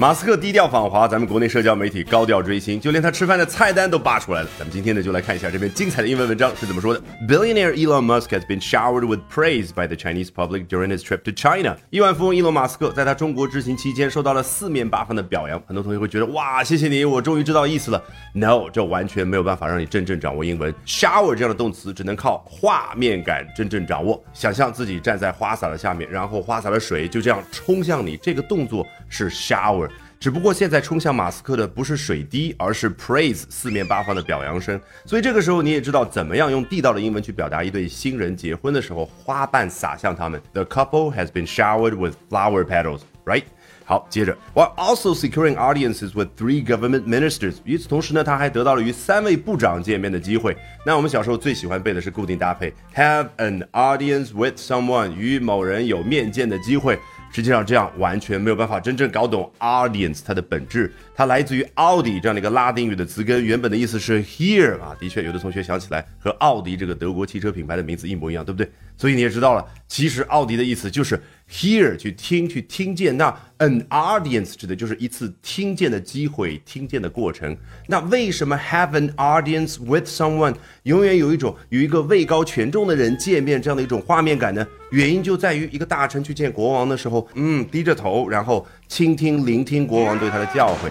马斯克低调访华，咱们国内社交媒体高调追星，就连他吃饭的菜单都扒出来了。咱们今天呢，就来看一下这篇精彩的英文文章是怎么说的。Billionaire Elon Musk has been showered with praise by the Chinese public during his trip to China。亿万富翁伊隆马斯克在他中国之行期间受到了四面八方的表扬。很多同学会觉得，哇，谢谢你，我终于知道意思了。No，这完全没有办法让你真正掌握英文。Shower 这样的动词只能靠画面感真正掌握。想象自己站在花洒的下面，然后花洒的水就这样冲向你，这个动作是 shower。只不过现在冲向马斯克的不是水滴，而是 praise 四面八方的表扬声。所以这个时候你也知道怎么样用地道的英文去表达一对新人结婚的时候花瓣洒向他们。The couple has been showered with flower petals, right? 好，接着，while also securing audiences with three government ministers。与此同时呢，他还得到了与三位部长见面的机会。那我们小时候最喜欢背的是固定搭配，have an audience with someone，与某人有面见的机会。实际上这样完全没有办法真正搞懂 audience 它的本质，它来自于奥迪这样的一个拉丁语的词根，原本的意思是 here 啊，的确有的同学想起来和奥迪这个德国汽车品牌的名字一模一样，对不对？所以你也知道了，其实奥迪的意思就是 hear 去听去听见，那 an audience 指的就是一次听见的机会，听见的过程。那为什么 have an audience with someone 永远有一种与一个位高权重的人见面这样的一种画面感呢？原因就在于一个大臣去见国王的时候，嗯，低着头，然后倾听聆听国王对他的教诲。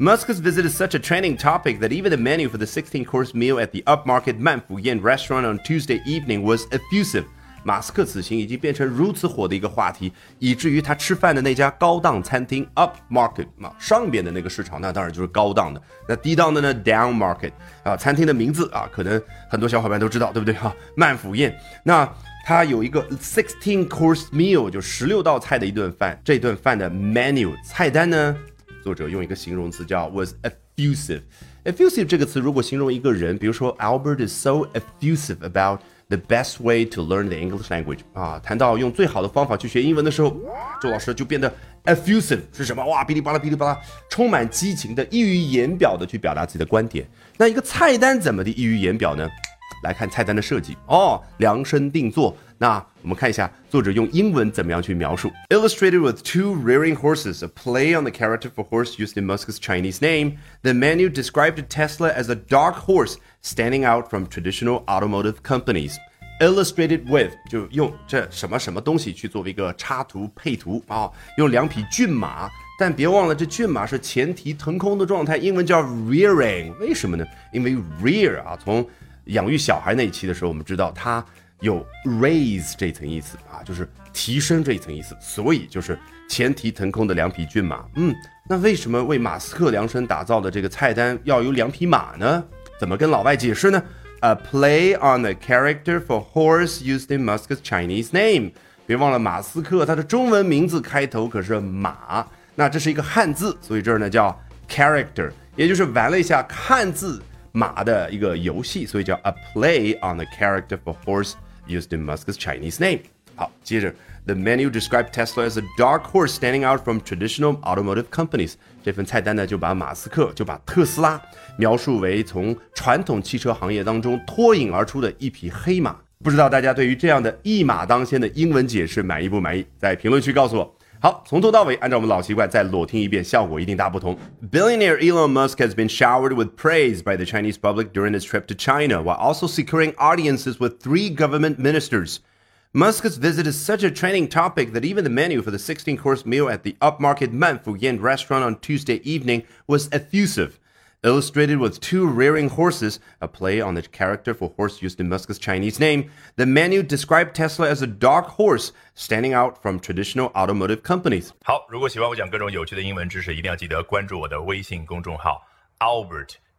Musk's visit is such a trending topic that even the menu for the 16 course meal at the upmarket Man Fu restaurant on Tuesday evening was effusive. 马斯克此行已经变成如此火的一个话题，以至于他吃饭的那家高档餐厅 Up Market 嘛，上边的那个市场那当然就是高档的，那低档的呢 Down Market 啊，餐厅的名字啊，可能很多小伙伴都知道，对不对 哈？曼府宴，那它有一个 sixteen course meal，就十六道菜的一顿饭，这顿饭的 menu 菜单呢？作者用一个形容词叫 was effusive。effusive 这个词如果形容一个人，比如说 Albert is so effusive about the best way to learn the English language 啊，谈到用最好的方法去学英文的时候，周老师就变得 effusive 是什么？哇，哔哩吧啦哔哩吧啦，充满激情的、溢于言表的去表达自己的观点。那一个菜单怎么的溢于言表呢？来看菜单的设计哦，量身定做。那我们看一下作者用英文怎么样去描述。Illustrated with two rearing horses, a play on the character for horse used in Musk's Chinese name, the menu described Tesla as a dark horse standing out from traditional automotive companies. Illustrated with 就用这什么什么东西去作为一个插图配图啊，用两匹骏马，但别忘了这骏马是前蹄腾空的状态，英文叫 rearing，为什么呢？因为 rear 啊，从养育小孩那一期的时候，我们知道它 有 raise 这层意思啊，就是提升这一层意思，所以就是前蹄腾空的两匹骏马。嗯，那为什么为马斯克量身打造的这个菜单要有两匹马呢？怎么跟老外解释呢？A play on the character for horse used in Musk's Chinese name。别忘了马斯克他的中文名字开头可是马，那这是一个汉字，所以这儿呢叫 character，也就是玩了一下汉字。马的一个游戏，所以叫 a play on the character for horse used in Musk's Chinese name。好，接着，the menu described Tesla as a dark horse standing out from traditional automotive companies。这份菜单呢，就把马斯克就把特斯拉描述为从传统汽车行业当中脱颖而出的一匹黑马。不知道大家对于这样的一马当先的英文解释满意不满意？在评论区告诉我。好，从头到尾，按照我们老习惯再裸听一遍，效果一定大不同。Billionaire Elon Musk has been showered with praise by the Chinese public during his trip to China, while also securing audiences with three government ministers. Musk's visit is such a trending topic that even the menu for the 16 course meal at the upmarket Man Fu restaurant on Tuesday evening was effusive illustrated with two rearing horses, a play on the character for horse used in Musk's Chinese name. The menu described Tesla as a dark horse standing out from traditional automotive companies. 好，如果喜欢我讲各种有趣的英文知识，一定要记得关注我的微信公众号 Albert。